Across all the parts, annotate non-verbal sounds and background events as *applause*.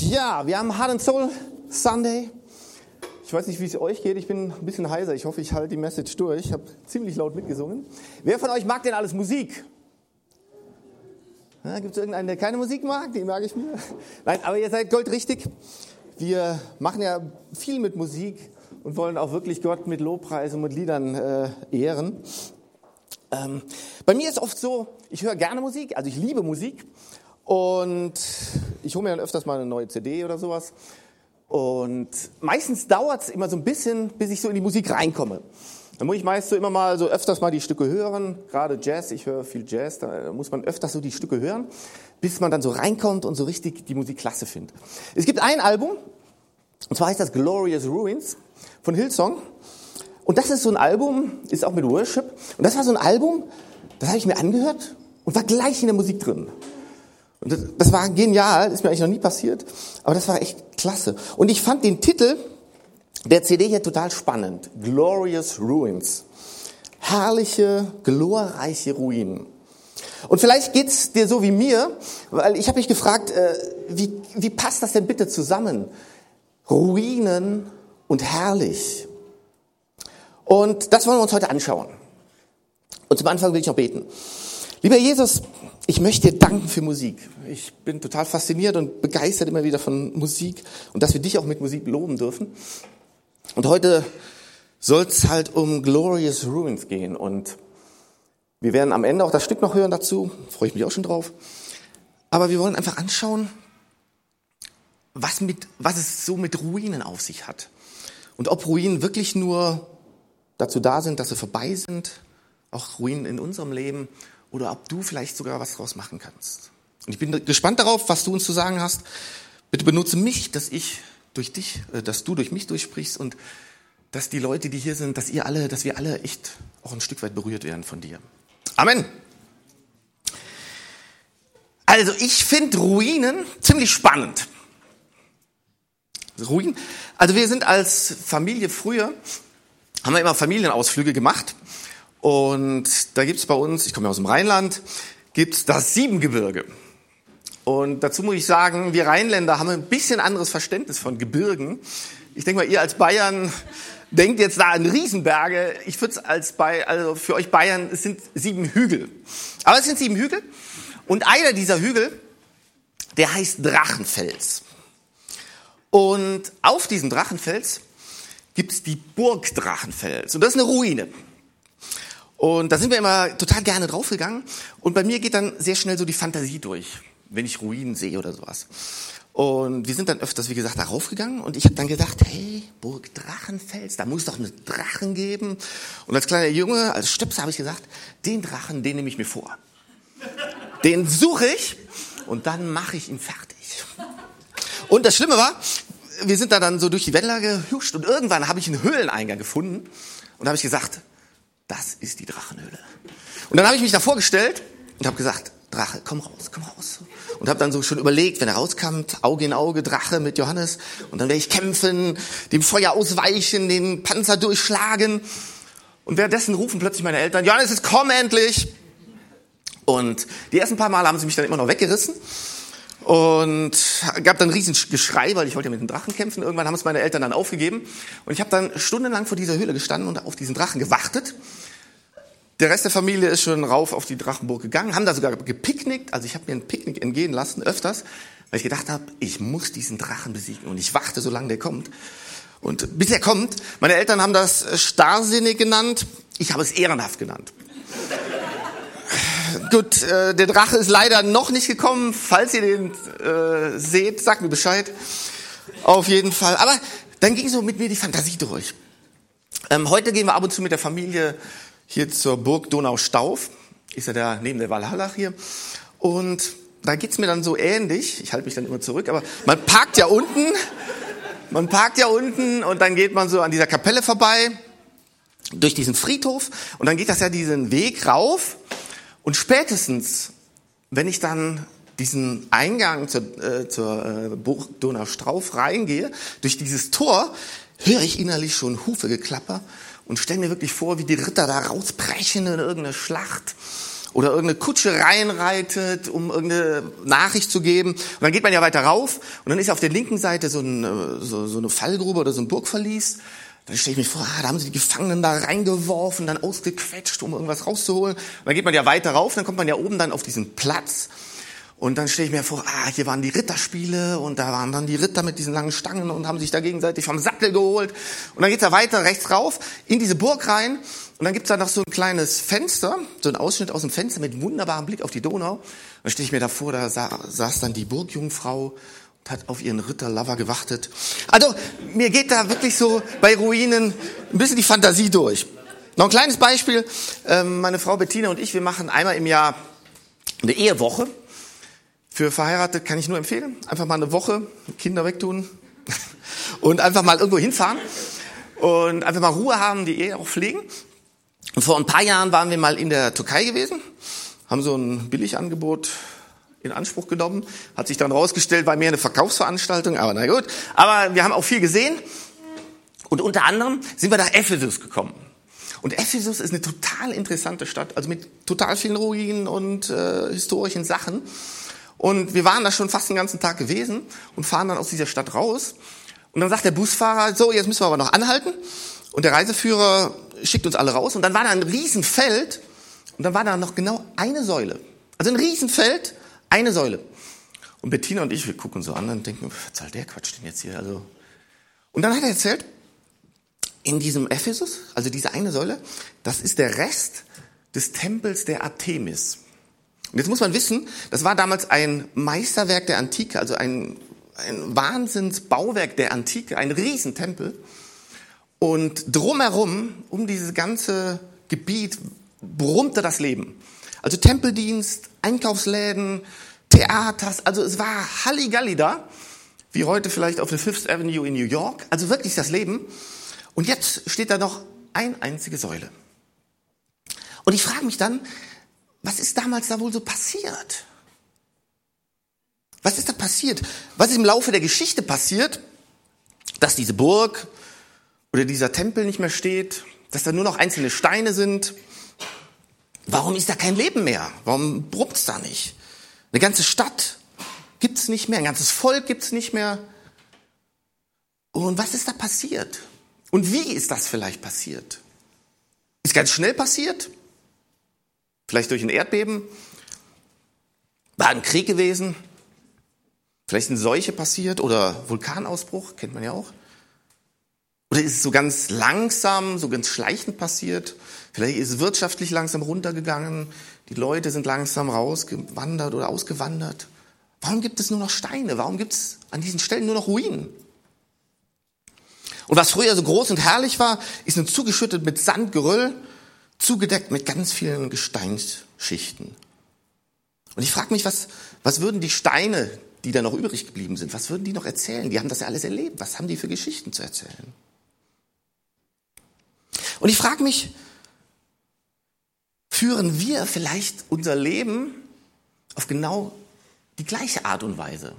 Ja, wir haben Heart and Soul Sunday. Ich weiß nicht, wie es euch geht. Ich bin ein bisschen heiser. Ich hoffe, ich halte die Message durch. Ich habe ziemlich laut mitgesungen. Wer von euch mag denn alles Musik? Gibt es irgendeinen, der keine Musik mag? Die mag ich mir. Nein, aber ihr seid goldrichtig. Wir machen ja viel mit Musik und wollen auch wirklich Gott mit Lobpreis und mit Liedern äh, ehren. Ähm, bei mir ist oft so, ich höre gerne Musik, also ich liebe Musik. Und ich hole mir dann öfters mal eine neue CD oder sowas. Und meistens dauert es immer so ein bisschen, bis ich so in die Musik reinkomme. Dann muss ich meist so immer mal so öfters mal die Stücke hören, gerade Jazz, ich höre viel Jazz, da muss man öfters so die Stücke hören, bis man dann so reinkommt und so richtig die Musik klasse findet. Es gibt ein Album, und zwar heißt das Glorious Ruins von Hillsong. Und das ist so ein Album, ist auch mit Worship. Und das war so ein Album, das habe ich mir angehört und war gleich in der Musik drin. Und das, das war genial, ist mir eigentlich noch nie passiert, aber das war echt klasse. Und ich fand den Titel der CD hier total spannend. Glorious Ruins. Herrliche, glorreiche Ruinen. Und vielleicht geht's dir so wie mir, weil ich habe mich gefragt, äh, wie, wie passt das denn bitte zusammen? Ruinen und herrlich. Und das wollen wir uns heute anschauen. Und zum Anfang will ich noch beten. Lieber Jesus, ich möchte dir danken für Musik. Ich bin total fasziniert und begeistert immer wieder von Musik und dass wir dich auch mit Musik loben dürfen. Und heute soll es halt um Glorious Ruins gehen und wir werden am Ende auch das Stück noch hören dazu, freue ich mich auch schon drauf. Aber wir wollen einfach anschauen, was, mit, was es so mit Ruinen auf sich hat. Und ob Ruinen wirklich nur dazu da sind, dass sie vorbei sind, auch Ruinen in unserem Leben, oder ob du vielleicht sogar was draus machen kannst. Und ich bin gespannt darauf, was du uns zu sagen hast. Bitte benutze mich, dass ich durch dich, äh, dass du durch mich durchsprichst und dass die Leute, die hier sind, dass ihr alle, dass wir alle echt auch ein Stück weit berührt werden von dir. Amen. Also ich finde Ruinen ziemlich spannend. Ruinen. Also wir sind als Familie früher, haben wir immer Familienausflüge gemacht und da gibt's bei uns, ich komme ja aus dem Rheinland, gibt's das Siebengebirge. Und dazu muss ich sagen, wir Rheinländer haben ein bisschen anderes Verständnis von Gebirgen. Ich denke mal, ihr als Bayern denkt jetzt da an Riesenberge. Ich würde es als bei, also für euch Bayern, es sind sieben Hügel. Aber es sind sieben Hügel. Und einer dieser Hügel, der heißt Drachenfels. Und auf diesem Drachenfels gibt's die Burg Drachenfels. Und das ist eine Ruine. Und da sind wir immer total gerne draufgegangen. Und bei mir geht dann sehr schnell so die Fantasie durch, wenn ich Ruinen sehe oder sowas. Und wir sind dann öfters, wie gesagt, da raufgegangen und ich habe dann gedacht, hey, Burg Drachenfels, da muss doch einen Drachen geben. Und als kleiner Junge, als Stöpser habe ich gesagt, den Drachen, den nehme ich mir vor. Den suche ich und dann mache ich ihn fertig. Und das Schlimme war, wir sind da dann so durch die Wälder gehuscht und irgendwann habe ich einen Höhleneingang gefunden und habe ich gesagt, das ist die Drachenhöhle. Und dann habe ich mich da vorgestellt und habe gesagt, Drache, komm raus, komm raus. Und habe dann so schon überlegt, wenn er rauskam, Auge in Auge, Drache mit Johannes. Und dann werde ich kämpfen, dem Feuer ausweichen, den Panzer durchschlagen. Und währenddessen rufen plötzlich meine Eltern, Johannes, jetzt komm endlich. Und die ersten paar Mal haben sie mich dann immer noch weggerissen. Und gab dann ein riesen Geschrei, weil ich wollte ja mit dem Drachen kämpfen. Irgendwann haben es meine Eltern dann aufgegeben. Und ich habe dann stundenlang vor dieser Höhle gestanden und auf diesen Drachen gewartet. Der Rest der Familie ist schon rauf auf die Drachenburg gegangen, haben da sogar gepicknickt. Also ich habe mir ein Picknick entgehen lassen, öfters, weil ich gedacht habe, ich muss diesen Drachen besiegen. Und ich warte, solange der kommt. Und bis er kommt, meine Eltern haben das starrsinnig genannt, ich habe es ehrenhaft genannt. Gut, äh, der Drache ist leider noch nicht gekommen. Falls ihr den äh, seht, sagt mir Bescheid. Auf jeden Fall. Aber dann ging so mit mir die Fantasie durch. Ähm, heute gehen wir ab und zu mit der Familie hier zur Burg Donaustauf. Ist ja da neben der Walhalla hier. Und da geht's mir dann so ähnlich. Ich halte mich dann immer zurück, aber man parkt ja unten. Man parkt ja unten und dann geht man so an dieser Kapelle vorbei durch diesen Friedhof und dann geht das ja diesen Weg rauf und spätestens, wenn ich dann diesen Eingang zur, äh, zur äh, Burg Donaustrauf reingehe, durch dieses Tor, höre ich innerlich schon Hufe geklapper und stelle mir wirklich vor, wie die Ritter da rausbrechen in irgendeine Schlacht oder irgendeine Kutsche reinreitet, um irgendeine Nachricht zu geben. Und dann geht man ja weiter rauf und dann ist auf der linken Seite so, ein, äh, so, so eine Fallgrube oder so ein Burgverlies. Dann stelle ich mir vor, ah, da haben sie die Gefangenen da reingeworfen, dann ausgequetscht, um irgendwas rauszuholen. Und dann geht man ja weiter rauf, dann kommt man ja oben dann auf diesen Platz. Und dann stelle ich mir vor, ah, hier waren die Ritterspiele und da waren dann die Ritter mit diesen langen Stangen und haben sich da gegenseitig vom Sattel geholt. Und dann geht's da weiter rechts rauf in diese Burg rein. Und dann gibt's da noch so ein kleines Fenster, so ein Ausschnitt aus dem Fenster mit wunderbarem Blick auf die Donau. Dann stelle ich mir da vor, da saß dann die Burgjungfrau hat auf ihren Ritterlover gewartet. Also mir geht da wirklich so bei Ruinen ein bisschen die Fantasie durch. Noch ein kleines Beispiel. Ähm, meine Frau Bettina und ich, wir machen einmal im Jahr eine Ehewoche. Für Verheiratete kann ich nur empfehlen. Einfach mal eine Woche Kinder wegtun *laughs* und einfach mal irgendwo hinfahren und einfach mal Ruhe haben, die Ehe auch pflegen. Vor ein paar Jahren waren wir mal in der Türkei gewesen, haben so ein Billigangebot in Anspruch genommen. Hat sich dann rausgestellt, war mehr eine Verkaufsveranstaltung, aber na gut. Aber wir haben auch viel gesehen. Und unter anderem sind wir nach Ephesus gekommen. Und Ephesus ist eine total interessante Stadt, also mit total vielen Ruinen und äh, historischen Sachen. Und wir waren da schon fast den ganzen Tag gewesen und fahren dann aus dieser Stadt raus. Und dann sagt der Busfahrer, so, jetzt müssen wir aber noch anhalten. Und der Reiseführer schickt uns alle raus. Und dann war da ein Riesenfeld. Und dann war da noch genau eine Säule. Also ein Riesenfeld, eine Säule. Und Bettina und ich, wir gucken so an und denken, was soll der Quatsch denn jetzt hier? Also. Und dann hat er erzählt, in diesem Ephesus, also diese eine Säule, das ist der Rest des Tempels der Artemis. Und jetzt muss man wissen, das war damals ein Meisterwerk der Antike, also ein, ein Wahnsinnsbauwerk der Antike, ein Riesentempel. Und drumherum, um dieses ganze Gebiet, brummte das Leben. Also Tempeldienst, Einkaufsläden, Theaters, also es war Halligalli da, wie heute vielleicht auf der Fifth Avenue in New York, also wirklich das Leben. Und jetzt steht da noch ein einzige Säule. Und ich frage mich dann, was ist damals da wohl so passiert? Was ist da passiert? Was ist im Laufe der Geschichte passiert, dass diese Burg oder dieser Tempel nicht mehr steht, dass da nur noch einzelne Steine sind? Warum ist da kein Leben mehr? Warum brummt's da nicht? Eine ganze Stadt gibt's nicht mehr, ein ganzes Volk gibt's nicht mehr. Und was ist da passiert? Und wie ist das vielleicht passiert? Ist ganz schnell passiert? Vielleicht durch ein Erdbeben? War ein Krieg gewesen? Vielleicht eine Seuche passiert oder Vulkanausbruch, kennt man ja auch. Oder ist es so ganz langsam, so ganz schleichend passiert? Vielleicht ist es wirtschaftlich langsam runtergegangen. Die Leute sind langsam rausgewandert oder ausgewandert. Warum gibt es nur noch Steine? Warum gibt es an diesen Stellen nur noch Ruinen? Und was früher so groß und herrlich war, ist nun zugeschüttet mit Sandgeröll zugedeckt mit ganz vielen Gesteinsschichten. Und ich frage mich, was, was würden die Steine, die da noch übrig geblieben sind, was würden die noch erzählen? Die haben das ja alles erlebt. Was haben die für Geschichten zu erzählen? Und ich frage mich, führen wir vielleicht unser Leben auf genau die gleiche Art und Weise?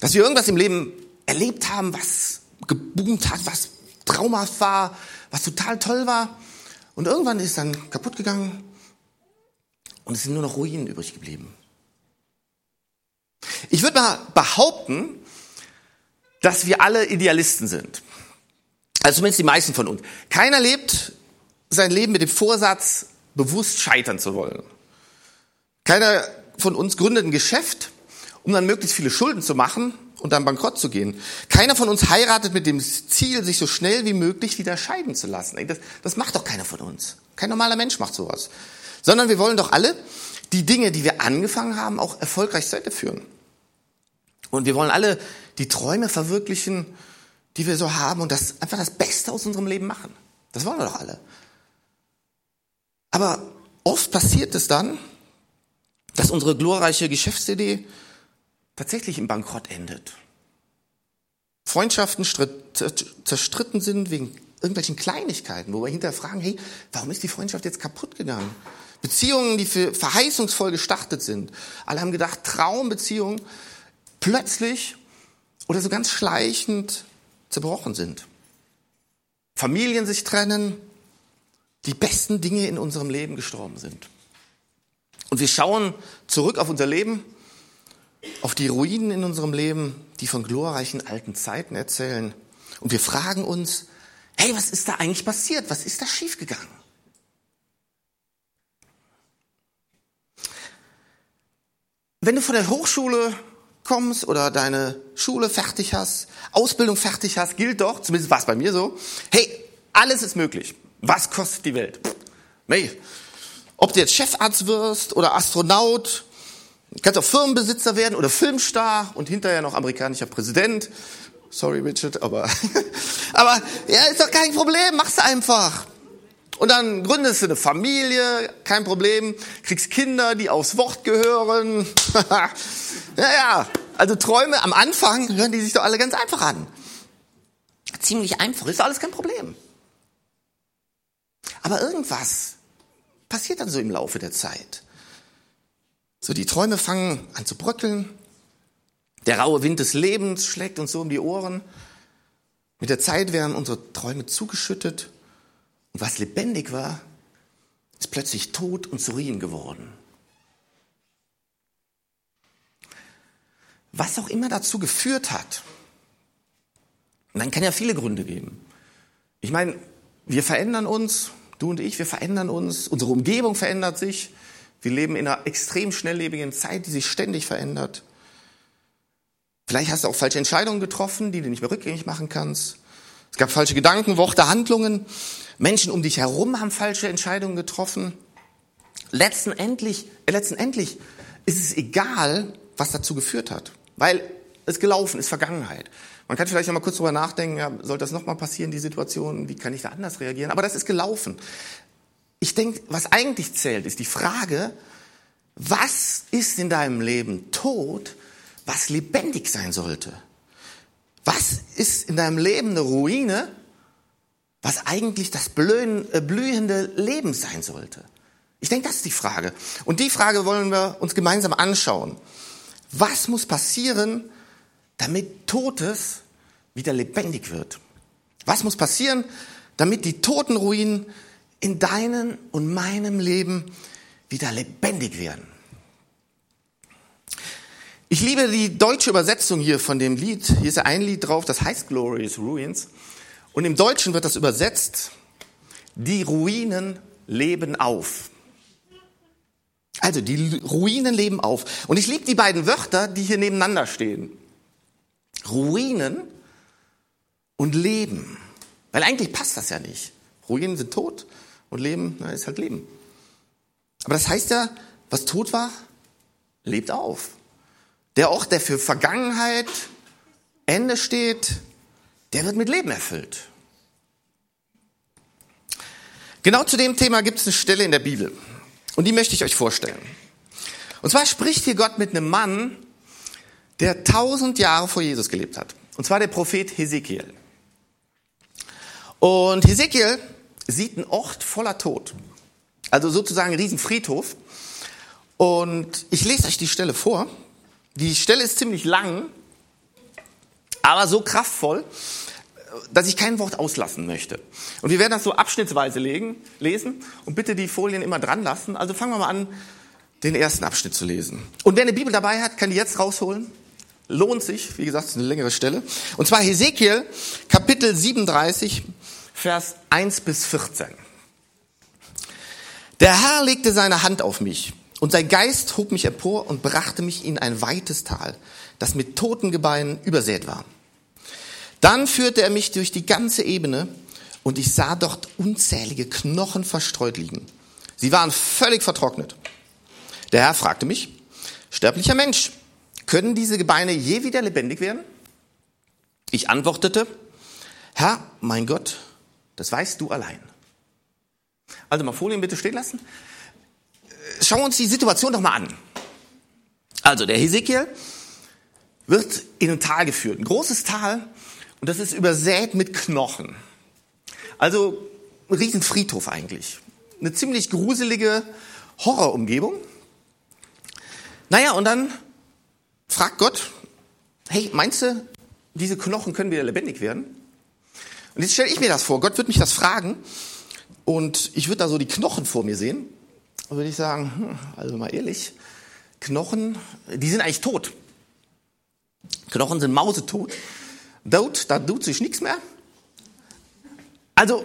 Dass wir irgendwas im Leben erlebt haben, was geboomt hat, was traumhaft war, was total toll war. Und irgendwann ist dann kaputt gegangen und es sind nur noch Ruinen übrig geblieben. Ich würde mal behaupten, dass wir alle Idealisten sind. Also zumindest die meisten von uns. Keiner lebt sein Leben mit dem Vorsatz, bewusst scheitern zu wollen. Keiner von uns gründet ein Geschäft, um dann möglichst viele Schulden zu machen und dann bankrott zu gehen. Keiner von uns heiratet mit dem Ziel, sich so schnell wie möglich wieder scheiden zu lassen. Das, das macht doch keiner von uns. Kein normaler Mensch macht sowas. Sondern wir wollen doch alle die Dinge, die wir angefangen haben, auch erfolgreich zu Ende führen. Und wir wollen alle die Träume verwirklichen, die wir so haben und das einfach das Beste aus unserem Leben machen. Das wollen wir doch alle. Aber oft passiert es dann, dass unsere glorreiche Geschäftsidee tatsächlich im Bankrott endet. Freundschaften zerstritten sind wegen irgendwelchen Kleinigkeiten, wo wir hinterher fragen, hey, warum ist die Freundschaft jetzt kaputt gegangen? Beziehungen, die für verheißungsvoll gestartet sind. Alle haben gedacht, Traumbeziehungen plötzlich oder so ganz schleichend zerbrochen sind. Familien sich trennen, die besten Dinge in unserem Leben gestorben sind. Und wir schauen zurück auf unser Leben, auf die Ruinen in unserem Leben, die von glorreichen alten Zeiten erzählen. Und wir fragen uns, hey, was ist da eigentlich passiert? Was ist da schiefgegangen? Wenn du von der Hochschule kommst oder deine Schule fertig hast, Ausbildung fertig hast, gilt doch, zumindest war es bei mir so, hey, alles ist möglich. Was kostet die Welt? Nee. Ob du jetzt Chefarzt wirst oder Astronaut, kannst auch Firmenbesitzer werden oder Filmstar und hinterher noch amerikanischer Präsident. Sorry, Richard, aber, *laughs* aber, ja, ist doch kein Problem, mach's einfach. Und dann gründest du eine Familie, kein Problem, kriegst Kinder, die aufs Wort gehören. *laughs* ja, ja, also Träume am Anfang hören die sich doch alle ganz einfach an. Ziemlich einfach, ist alles kein Problem. Aber irgendwas passiert dann so im Laufe der Zeit. So die Träume fangen an zu bröckeln. Der raue Wind des Lebens schlägt uns so um die Ohren. Mit der Zeit werden unsere Träume zugeschüttet und was lebendig war, ist plötzlich tot und zu Ruinen geworden. Was auch immer dazu geführt hat, und dann kann ja viele Gründe geben. Ich meine, wir verändern uns, du und ich, wir verändern uns, unsere Umgebung verändert sich, wir leben in einer extrem schnelllebigen Zeit, die sich ständig verändert. Vielleicht hast du auch falsche Entscheidungen getroffen, die du nicht mehr rückgängig machen kannst. Es gab falsche Gedanken, Worte, Handlungen. Menschen um dich herum haben falsche Entscheidungen getroffen. Letztendlich, äh, letztendlich ist es egal, was dazu geführt hat, weil es gelaufen ist, Vergangenheit. Man kann vielleicht noch mal kurz drüber nachdenken, ja, soll das noch mal passieren, die Situation, wie kann ich da anders reagieren? Aber das ist gelaufen. Ich denke, was eigentlich zählt, ist die Frage, was ist in deinem Leben tot, was lebendig sein sollte? Was ist in deinem Leben eine Ruine, was eigentlich das äh, blühende Leben sein sollte? Ich denke, das ist die Frage. Und die Frage wollen wir uns gemeinsam anschauen. Was muss passieren, damit Totes wieder lebendig wird? Was muss passieren, damit die toten Ruinen in deinem und meinem Leben wieder lebendig werden? Ich liebe die deutsche Übersetzung hier von dem Lied. Hier ist ja ein Lied drauf, das heißt Glorious Ruins. Und im Deutschen wird das übersetzt, die Ruinen leben auf. Also die Ruinen leben auf. Und ich liebe die beiden Wörter, die hier nebeneinander stehen. Ruinen und Leben. Weil eigentlich passt das ja nicht. Ruinen sind tot und Leben na, ist halt Leben. Aber das heißt ja, was tot war, lebt auf. Der Ort, der für Vergangenheit, Ende steht, der wird mit Leben erfüllt. Genau zu dem Thema gibt es eine Stelle in der Bibel. Und die möchte ich euch vorstellen. Und zwar spricht hier Gott mit einem Mann, der tausend Jahre vor Jesus gelebt hat. Und zwar der Prophet Hesekiel. Und Hesekiel sieht einen Ort voller Tod. Also sozusagen einen riesen Friedhof. Und ich lese euch die Stelle vor. Die Stelle ist ziemlich lang, aber so kraftvoll, dass ich kein Wort auslassen möchte. Und wir werden das so abschnittsweise legen, lesen und bitte die Folien immer dran lassen. Also fangen wir mal an, den ersten Abschnitt zu lesen. Und wer eine Bibel dabei hat, kann die jetzt rausholen. Lohnt sich, wie gesagt, es ist eine längere Stelle. Und zwar Hesekiel, Kapitel 37, Vers 1 bis 14. Der Herr legte seine Hand auf mich und sein Geist hob mich empor und brachte mich in ein weites Tal, das mit toten Gebeinen übersät war. Dann führte er mich durch die ganze Ebene und ich sah dort unzählige Knochen verstreut liegen. Sie waren völlig vertrocknet. Der Herr fragte mich, sterblicher Mensch, können diese Gebeine je wieder lebendig werden? Ich antwortete, Herr, mein Gott, das weißt du allein. Also mal Folien bitte stehen lassen. Schauen wir uns die Situation doch mal an. Also der Hesekiel wird in ein Tal geführt, ein großes Tal, und das ist übersät mit Knochen. Also ein Riesenfriedhof eigentlich. Eine ziemlich gruselige Horrorumgebung. Naja, und dann fragt Gott, hey, meinst du, diese Knochen können wieder lebendig werden? Und jetzt stelle ich mir das vor, Gott wird mich das fragen und ich würde da so die Knochen vor mir sehen, würde ich sagen, hm, also mal ehrlich, Knochen, die sind eigentlich tot. Knochen sind mausetot. Dort, da tut sich nichts mehr. Also,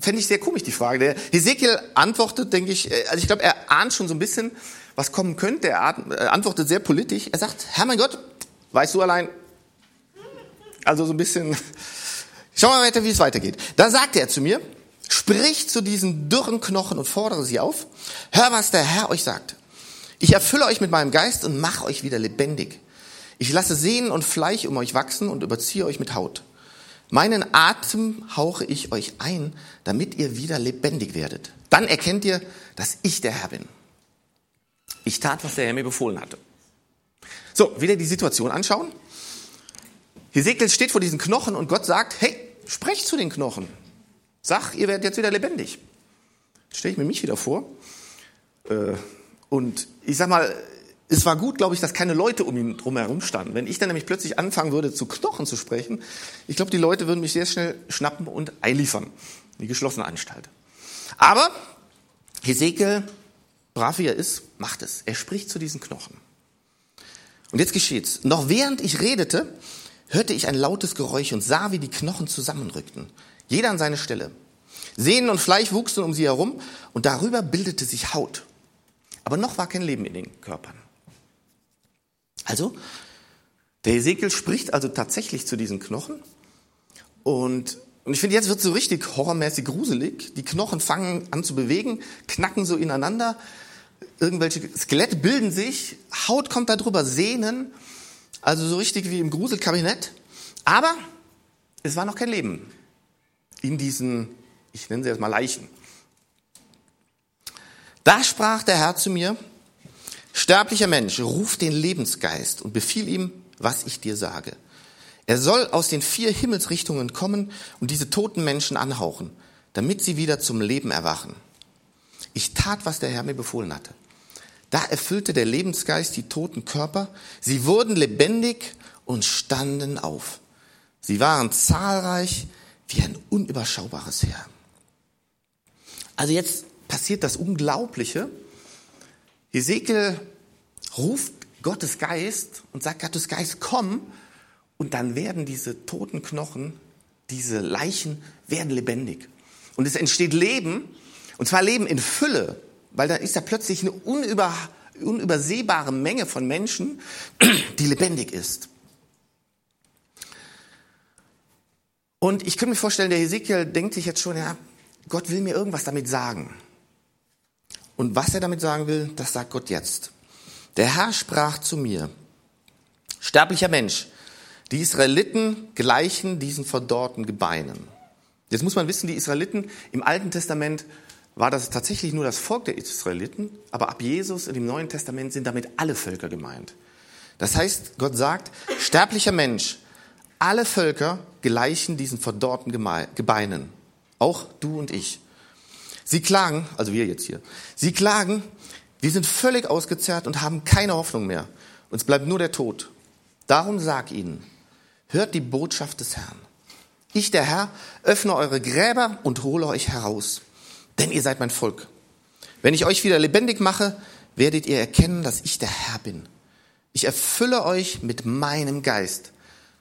fände ich sehr komisch, die Frage. Der Hesekiel antwortet, denke ich, äh, also ich glaube, er ahnt schon so ein bisschen, was kommen könnte. Er äh, antwortet sehr politisch. Er sagt, Herr mein Gott, weißt du allein? Also so ein bisschen, *laughs* schauen wir weiter, wie es weitergeht. Da sagte er zu mir, sprich zu diesen dürren Knochen und fordere sie auf. Hör, was der Herr euch sagt. Ich erfülle euch mit meinem Geist und mache euch wieder lebendig. Ich lasse Sehnen und Fleisch um euch wachsen und überziehe euch mit Haut. Meinen Atem hauche ich euch ein, damit ihr wieder lebendig werdet. Dann erkennt ihr, dass ich der Herr bin. Ich tat, was der Herr mir befohlen hatte. So, wieder die Situation anschauen. Hesekiel steht vor diesen Knochen und Gott sagt, hey, sprecht zu den Knochen. Sag, ihr werdet jetzt wieder lebendig. Stelle ich mir mich wieder vor. Äh, und ich sag mal, es war gut, glaube ich, dass keine Leute um ihn drumherum standen. Wenn ich dann nämlich plötzlich anfangen würde, zu Knochen zu sprechen, ich glaube, die Leute würden mich sehr schnell schnappen und einliefern. In die geschlossene Anstalt. Aber Hesekiel, brav wie er ist, macht es. Er spricht zu diesen Knochen. Und jetzt geschieht's. Noch während ich redete, hörte ich ein lautes Geräusch und sah, wie die Knochen zusammenrückten. Jeder an seine Stelle. Sehnen und Fleisch wuchsen um sie herum und darüber bildete sich Haut. Aber noch war kein Leben in den Körpern. Also, der Ezekiel spricht also tatsächlich zu diesen Knochen. Und, und ich finde, jetzt wird es so richtig horrormäßig gruselig. Die Knochen fangen an zu bewegen, knacken so ineinander. Irgendwelche Skelette bilden sich, Haut kommt da drüber, Sehnen. Also so richtig wie im Gruselkabinett. Aber es war noch kein Leben in diesen, ich nenne sie jetzt mal Leichen. Da sprach der Herr zu mir, sterblicher Mensch, ruf den Lebensgeist und befiehl ihm, was ich dir sage. Er soll aus den vier Himmelsrichtungen kommen und diese toten Menschen anhauchen, damit sie wieder zum Leben erwachen. Ich tat, was der Herr mir befohlen hatte. Da erfüllte der Lebensgeist die toten Körper, sie wurden lebendig und standen auf. Sie waren zahlreich wie ein unüberschaubares Heer. Also jetzt passiert das Unglaubliche. Hesekiel ruft Gottes Geist und sagt, Gottes Geist, komm. Und dann werden diese toten Knochen, diese Leichen, werden lebendig. Und es entsteht Leben, und zwar Leben in Fülle, weil da ist ja plötzlich eine unüber, unübersehbare Menge von Menschen, die lebendig ist. Und ich könnte mir vorstellen, der Hesekiel denkt sich jetzt schon, ja, Gott will mir irgendwas damit sagen. Und was er damit sagen will, das sagt Gott jetzt. Der Herr sprach zu mir, sterblicher Mensch, die Israeliten gleichen diesen verdorrten Gebeinen. Jetzt muss man wissen, die Israeliten im Alten Testament war das tatsächlich nur das Volk der Israeliten, aber ab Jesus in dem Neuen Testament sind damit alle Völker gemeint. Das heißt, Gott sagt, sterblicher Mensch, alle Völker gleichen diesen verdorrten Gebeinen, auch du und ich. Sie klagen, also wir jetzt hier, sie klagen, wir sind völlig ausgezehrt und haben keine Hoffnung mehr. Uns bleibt nur der Tod. Darum sag ihnen, hört die Botschaft des Herrn. Ich, der Herr, öffne eure Gräber und hole euch heraus, denn ihr seid mein Volk. Wenn ich euch wieder lebendig mache, werdet ihr erkennen, dass ich der Herr bin. Ich erfülle euch mit meinem Geist,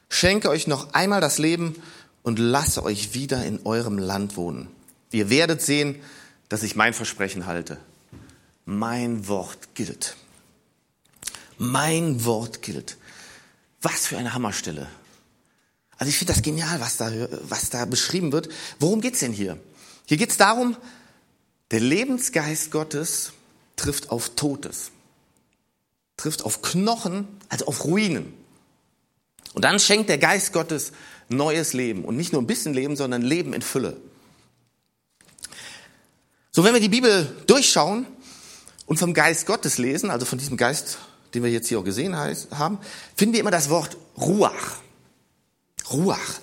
schenke euch noch einmal das Leben und lasse euch wieder in eurem Land wohnen. Ihr werdet sehen, dass ich mein Versprechen halte. Mein Wort gilt. Mein Wort gilt. Was für eine Hammerstelle. Also ich finde das genial, was da, was da beschrieben wird. Worum geht's denn hier? Hier geht's darum, der Lebensgeist Gottes trifft auf Totes, trifft auf Knochen, also auf Ruinen. Und dann schenkt der Geist Gottes neues Leben. Und nicht nur ein bisschen Leben, sondern Leben in Fülle. So, wenn wir die Bibel durchschauen und vom Geist Gottes lesen, also von diesem Geist, den wir jetzt hier auch gesehen haben, finden wir immer das Wort Ruach. Ruach.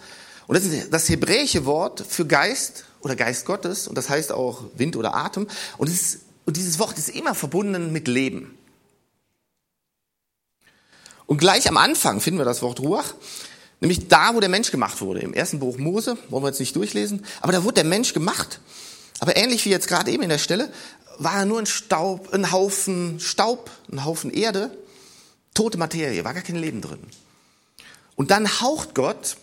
Und das ist das hebräische Wort für Geist oder Geist Gottes und das heißt auch Wind oder Atem. Und, ist, und dieses Wort ist immer verbunden mit Leben. Und gleich am Anfang finden wir das Wort Ruach, Nämlich da, wo der Mensch gemacht wurde. Im ersten Buch Mose, wollen wir jetzt nicht durchlesen, aber da wurde der Mensch gemacht. Aber ähnlich wie jetzt gerade eben in der Stelle, war er nur ein Staub, ein Haufen Staub, ein Haufen Erde, tote Materie, war gar kein Leben drin. Und dann haucht Gott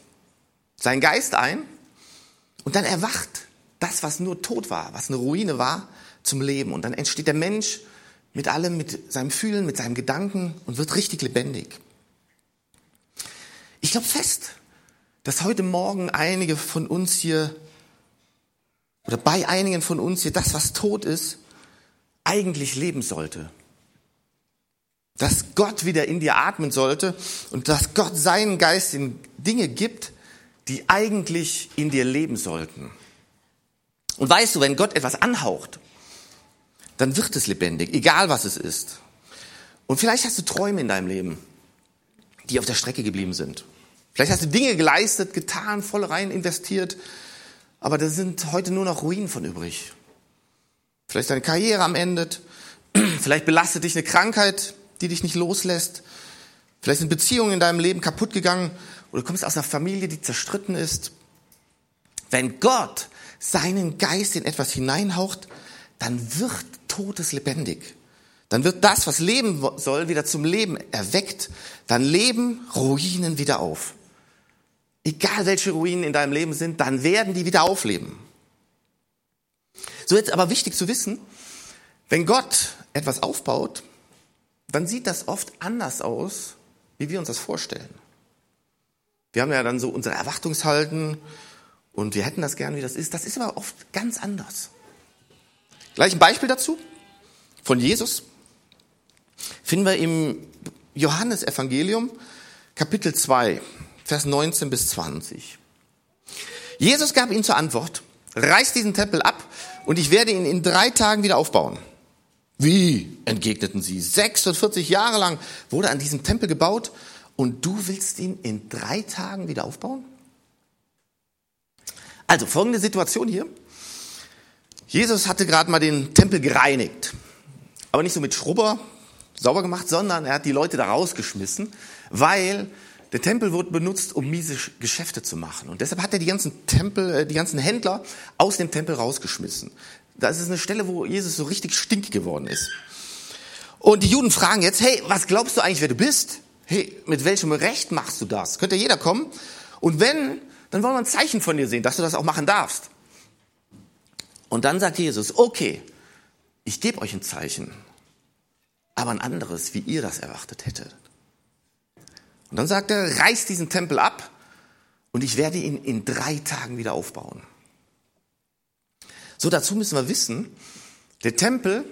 seinen Geist ein und dann erwacht das, was nur tot war, was eine Ruine war, zum Leben. Und dann entsteht der Mensch mit allem, mit seinem Fühlen, mit seinem Gedanken und wird richtig lebendig. Ich glaube fest, dass heute Morgen einige von uns hier oder bei einigen von uns hier das, was tot ist, eigentlich leben sollte. Dass Gott wieder in dir atmen sollte und dass Gott seinen Geist in Dinge gibt, die eigentlich in dir leben sollten. Und weißt du, wenn Gott etwas anhaucht, dann wird es lebendig, egal was es ist. Und vielleicht hast du Träume in deinem Leben, die auf der Strecke geblieben sind. Vielleicht hast du Dinge geleistet, getan, voll rein investiert, aber da sind heute nur noch Ruinen von übrig. Vielleicht deine Karriere am Ende, *clears throat* vielleicht belastet dich eine Krankheit, die dich nicht loslässt. Vielleicht sind Beziehungen in deinem Leben kaputt gegangen oder du kommst aus einer Familie, die zerstritten ist. Wenn Gott seinen Geist in etwas hineinhaucht, dann wird Todes lebendig. Dann wird das, was leben soll, wieder zum Leben erweckt. Dann leben Ruinen wieder auf. Egal welche Ruinen in deinem Leben sind, dann werden die wieder aufleben. So jetzt aber wichtig zu wissen, wenn Gott etwas aufbaut, dann sieht das oft anders aus, wie wir uns das vorstellen. Wir haben ja dann so unsere Erwartungshalten und wir hätten das gern, wie das ist. Das ist aber oft ganz anders. Gleich ein Beispiel dazu von Jesus finden wir im Johannesevangelium Kapitel 2, Vers 19 bis 20. Jesus gab ihnen zur Antwort, reißt diesen Tempel ab und ich werde ihn in drei Tagen wieder aufbauen. Wie? entgegneten sie. 46 Jahre lang wurde an diesem Tempel gebaut und du willst ihn in drei Tagen wieder aufbauen? Also folgende Situation hier. Jesus hatte gerade mal den Tempel gereinigt. Aber nicht so mit Schrubber sauber gemacht, sondern er hat die Leute da rausgeschmissen, weil der Tempel wurde benutzt, um miese Geschäfte zu machen. Und deshalb hat er die ganzen Tempel, äh, die ganzen Händler aus dem Tempel rausgeschmissen. Das ist eine Stelle, wo Jesus so richtig stinkig geworden ist. Und die Juden fragen jetzt, hey, was glaubst du eigentlich, wer du bist? Hey, mit welchem Recht machst du das? Könnte jeder kommen? Und wenn, dann wollen wir ein Zeichen von dir sehen, dass du das auch machen darfst. Und dann sagt Jesus, okay, ich gebe euch ein Zeichen, aber ein anderes, wie ihr das erwartet hättet. Und dann sagt er, reiß diesen Tempel ab und ich werde ihn in drei Tagen wieder aufbauen. So, dazu müssen wir wissen, der Tempel,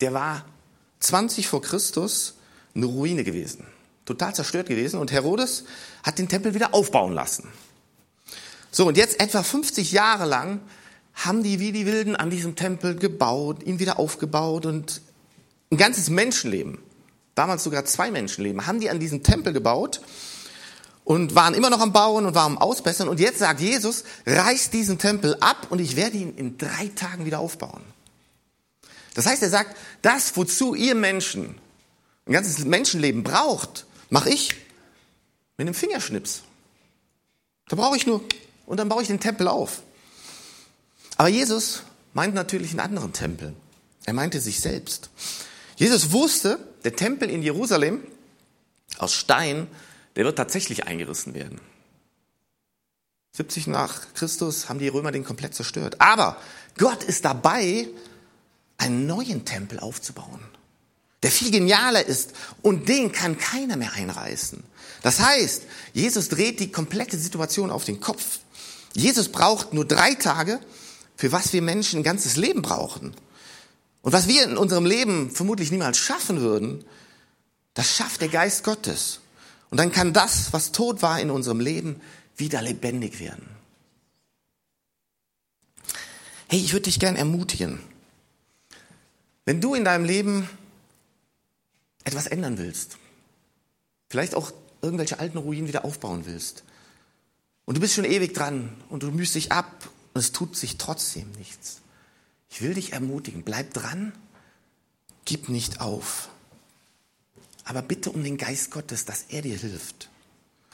der war 20 vor Christus eine Ruine gewesen, total zerstört gewesen und Herodes hat den Tempel wieder aufbauen lassen. So, und jetzt etwa 50 Jahre lang haben die wie die Wilden an diesem Tempel gebaut, ihn wieder aufgebaut und ein ganzes Menschenleben damals sogar zwei Menschenleben, haben die an diesem Tempel gebaut und waren immer noch am Bauen und waren am Ausbessern. Und jetzt sagt Jesus, reißt diesen Tempel ab und ich werde ihn in drei Tagen wieder aufbauen. Das heißt, er sagt, das, wozu ihr Menschen ein ganzes Menschenleben braucht, mache ich mit einem Fingerschnips. Da brauche ich nur, und dann baue ich den Tempel auf. Aber Jesus meint natürlich einen anderen Tempel. Er meinte sich selbst. Jesus wusste, der Tempel in Jerusalem aus Stein, der wird tatsächlich eingerissen werden. 70 nach Christus haben die Römer den komplett zerstört. Aber Gott ist dabei, einen neuen Tempel aufzubauen, der viel genialer ist und den kann keiner mehr einreißen. Das heißt, Jesus dreht die komplette Situation auf den Kopf. Jesus braucht nur drei Tage, für was wir Menschen ein ganzes Leben brauchen. Und was wir in unserem Leben vermutlich niemals schaffen würden, das schafft der Geist Gottes. Und dann kann das, was tot war in unserem Leben, wieder lebendig werden. Hey, ich würde dich gern ermutigen. Wenn du in deinem Leben etwas ändern willst, vielleicht auch irgendwelche alten Ruinen wieder aufbauen willst, und du bist schon ewig dran und du mühst dich ab und es tut sich trotzdem nichts, ich will dich ermutigen, bleib dran, gib nicht auf. Aber bitte um den Geist Gottes, dass er dir hilft.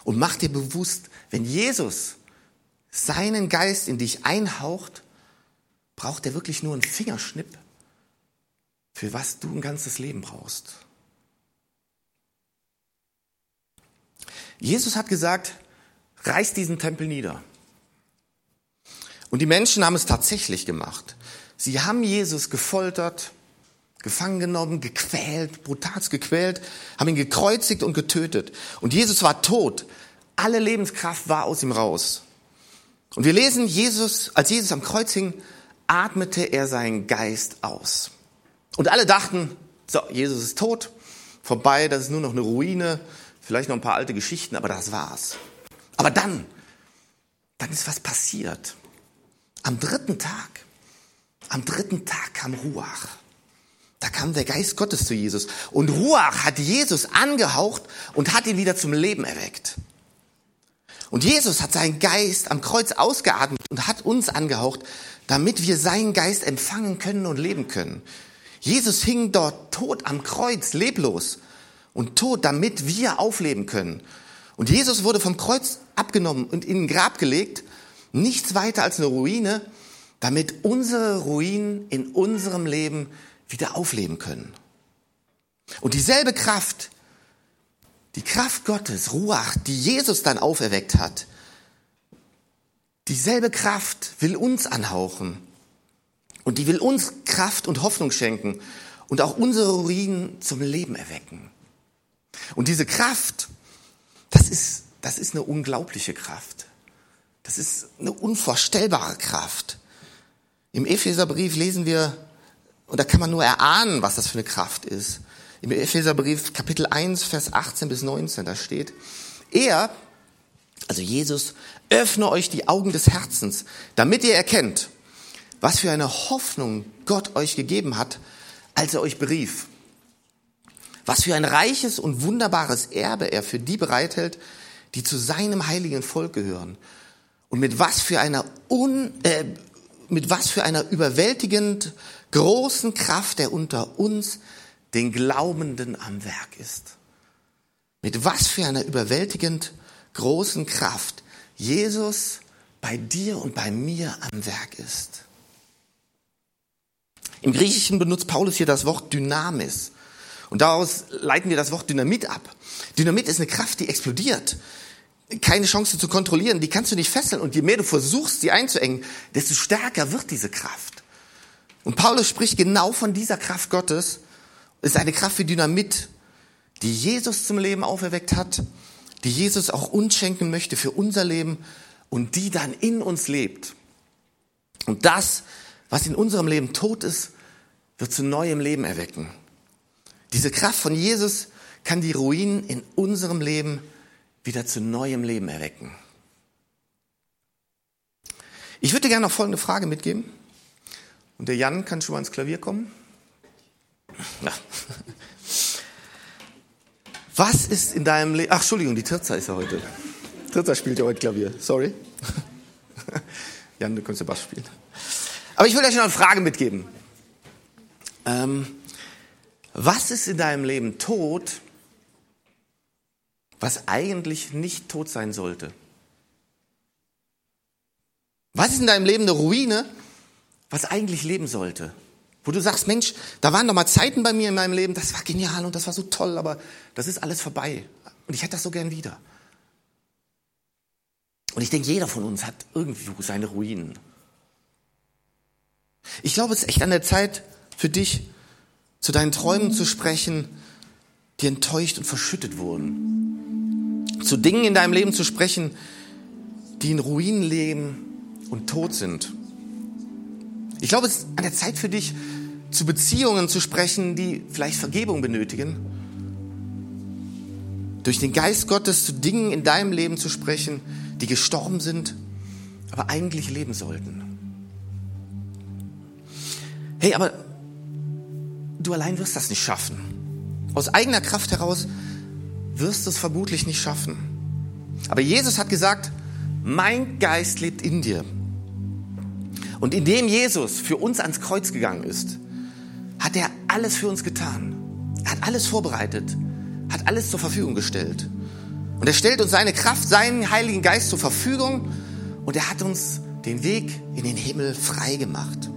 Und mach dir bewusst, wenn Jesus seinen Geist in dich einhaucht, braucht er wirklich nur einen Fingerschnipp, für was du ein ganzes Leben brauchst. Jesus hat gesagt, reiß diesen Tempel nieder. Und die Menschen haben es tatsächlich gemacht. Sie haben Jesus gefoltert, gefangen genommen, gequält, brutalst gequält, haben ihn gekreuzigt und getötet. Und Jesus war tot. Alle Lebenskraft war aus ihm raus. Und wir lesen, Jesus, als Jesus am Kreuz hing, atmete er seinen Geist aus. Und alle dachten, so, Jesus ist tot, vorbei, das ist nur noch eine Ruine, vielleicht noch ein paar alte Geschichten, aber das war's. Aber dann, dann ist was passiert. Am dritten Tag, am dritten Tag kam Ruach. Da kam der Geist Gottes zu Jesus. Und Ruach hat Jesus angehaucht und hat ihn wieder zum Leben erweckt. Und Jesus hat seinen Geist am Kreuz ausgeatmet und hat uns angehaucht, damit wir seinen Geist empfangen können und leben können. Jesus hing dort tot am Kreuz, leblos und tot, damit wir aufleben können. Und Jesus wurde vom Kreuz abgenommen und in ein Grab gelegt, nichts weiter als eine Ruine, damit unsere Ruinen in unserem Leben wieder aufleben können. Und dieselbe Kraft, die Kraft Gottes, Ruach, die Jesus dann auferweckt hat, dieselbe Kraft will uns anhauchen. Und die will uns Kraft und Hoffnung schenken und auch unsere Ruinen zum Leben erwecken. Und diese Kraft, das ist, das ist eine unglaubliche Kraft. Das ist eine unvorstellbare Kraft. Im Epheserbrief lesen wir und da kann man nur erahnen, was das für eine Kraft ist. Im Epheserbrief Kapitel 1, Vers 18 bis 19, da steht, er, also Jesus, öffne euch die Augen des Herzens, damit ihr erkennt, was für eine Hoffnung Gott euch gegeben hat, als er euch berief. Was für ein reiches und wunderbares Erbe er für die bereithält, die zu seinem heiligen Volk gehören. Und mit was für einer un, äh, mit was für einer überwältigend großen Kraft er unter uns, den Glaubenden, am Werk ist. Mit was für einer überwältigend großen Kraft Jesus bei dir und bei mir am Werk ist. Im Griechischen benutzt Paulus hier das Wort Dynamis. Und daraus leiten wir das Wort Dynamit ab. Dynamit ist eine Kraft, die explodiert. Keine Chance zu kontrollieren, die kannst du nicht fesseln. Und je mehr du versuchst, sie einzuengen, desto stärker wird diese Kraft. Und Paulus spricht genau von dieser Kraft Gottes. Es ist eine Kraft wie Dynamit, die Jesus zum Leben auferweckt hat, die Jesus auch uns schenken möchte für unser Leben und die dann in uns lebt. Und das, was in unserem Leben tot ist, wird zu neuem Leben erwecken. Diese Kraft von Jesus kann die Ruinen in unserem Leben wieder zu neuem Leben erwecken. Ich würde dir gerne noch folgende Frage mitgeben. Und der Jan kann schon mal ins Klavier kommen. Ja. Was ist in deinem Leben. Ach, Entschuldigung, die Tirza ist ja heute. Tirza spielt ja heute Klavier. Sorry. *laughs* Jan, du kannst ja Bass spielen. Aber ich will euch noch eine Frage mitgeben. Ähm, was ist in deinem Leben tot, was eigentlich nicht tot sein sollte? Was ist in deinem Leben eine Ruine, was eigentlich leben sollte. Wo du sagst, Mensch, da waren doch mal Zeiten bei mir in meinem Leben, das war genial und das war so toll, aber das ist alles vorbei. Und ich hätte das so gern wieder. Und ich denke, jeder von uns hat irgendwo seine Ruinen. Ich glaube, es ist echt an der Zeit für dich, zu deinen Träumen zu sprechen, die enttäuscht und verschüttet wurden. Zu Dingen in deinem Leben zu sprechen, die in Ruinen leben und tot sind. Ich glaube, es ist an der Zeit für dich, zu Beziehungen zu sprechen, die vielleicht Vergebung benötigen. Durch den Geist Gottes zu Dingen in deinem Leben zu sprechen, die gestorben sind, aber eigentlich leben sollten. Hey, aber du allein wirst das nicht schaffen. Aus eigener Kraft heraus wirst du es vermutlich nicht schaffen. Aber Jesus hat gesagt, mein Geist lebt in dir. Und indem Jesus für uns ans Kreuz gegangen ist, hat er alles für uns getan. Er hat alles vorbereitet, hat alles zur Verfügung gestellt. Und er stellt uns seine Kraft, seinen Heiligen Geist zur Verfügung und er hat uns den Weg in den Himmel frei gemacht.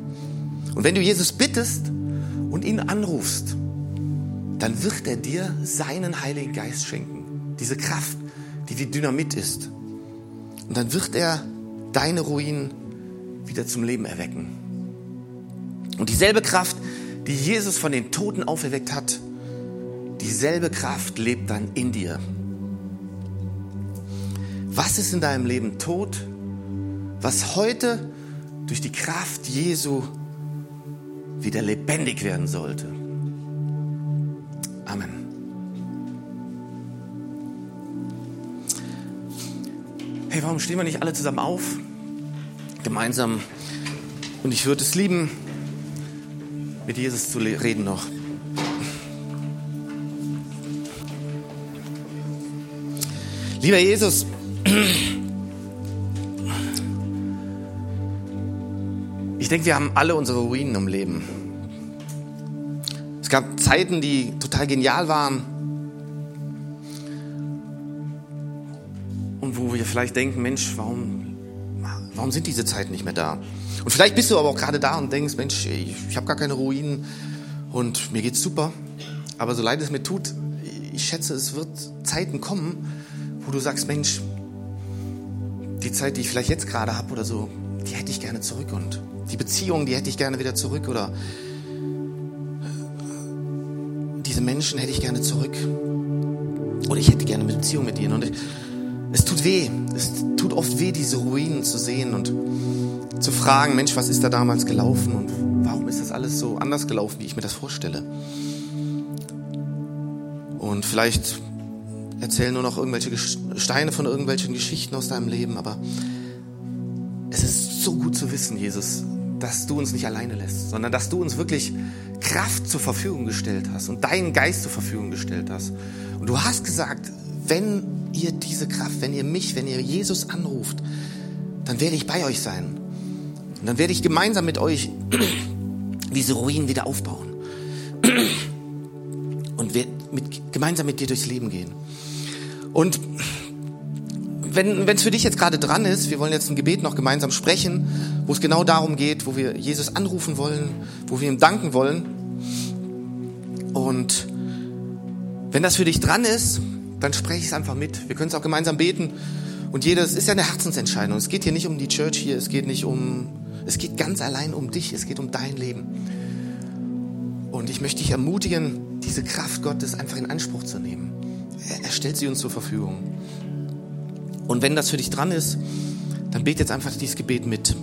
Und wenn du Jesus bittest und ihn anrufst, dann wird er dir seinen Heiligen Geist schenken. Diese Kraft, die wie Dynamit ist. Und dann wird er deine Ruinen wieder zum Leben erwecken. Und dieselbe Kraft, die Jesus von den Toten auferweckt hat, dieselbe Kraft lebt dann in dir. Was ist in deinem Leben tot, was heute durch die Kraft Jesu wieder lebendig werden sollte? Amen. Hey, warum stehen wir nicht alle zusammen auf? Gemeinsam. Und ich würde es lieben, mit Jesus zu reden noch. Lieber Jesus, *clears throat* ich denke, wir haben alle unsere Ruinen im Leben. Es gab Zeiten, die total genial waren. Und wo wir vielleicht denken, Mensch, warum, warum sind diese Zeiten nicht mehr da? Und vielleicht bist du aber auch gerade da und denkst, Mensch, ich, ich habe gar keine Ruinen und mir geht's super. Aber so leid es mir tut, ich schätze, es wird Zeiten kommen, wo du sagst, Mensch, die Zeit, die ich vielleicht jetzt gerade habe oder so, die hätte ich gerne zurück und die Beziehung, die hätte ich gerne wieder zurück oder diese Menschen hätte ich gerne zurück. Oder ich hätte gerne eine Beziehung mit ihnen. Und es tut weh, es tut oft weh, diese Ruinen zu sehen und zu fragen, Mensch, was ist da damals gelaufen und warum ist das alles so anders gelaufen, wie ich mir das vorstelle? Und vielleicht erzählen nur noch irgendwelche Steine von irgendwelchen Geschichten aus deinem Leben, aber es ist so gut zu wissen, Jesus, dass du uns nicht alleine lässt, sondern dass du uns wirklich Kraft zur Verfügung gestellt hast und deinen Geist zur Verfügung gestellt hast. Und du hast gesagt, wenn ihr diese Kraft, wenn ihr mich, wenn ihr Jesus anruft, dann werde ich bei euch sein. Und dann werde ich gemeinsam mit euch *clears throat* diese Ruinen wieder aufbauen. *clears throat* Und mit, gemeinsam mit dir durchs Leben gehen. Und wenn es für dich jetzt gerade dran ist, wir wollen jetzt ein Gebet noch gemeinsam sprechen, wo es genau darum geht, wo wir Jesus anrufen wollen, wo wir ihm danken wollen. Und wenn das für dich dran ist, dann spreche ich es einfach mit. Wir können es auch gemeinsam beten. Und jedes ist ja eine Herzensentscheidung. Es geht hier nicht um die Church hier, es geht nicht um es geht ganz allein um dich, es geht um dein Leben. Und ich möchte dich ermutigen, diese Kraft Gottes einfach in Anspruch zu nehmen. Er stellt sie uns zur Verfügung. Und wenn das für dich dran ist, dann bete jetzt einfach dieses Gebet mit.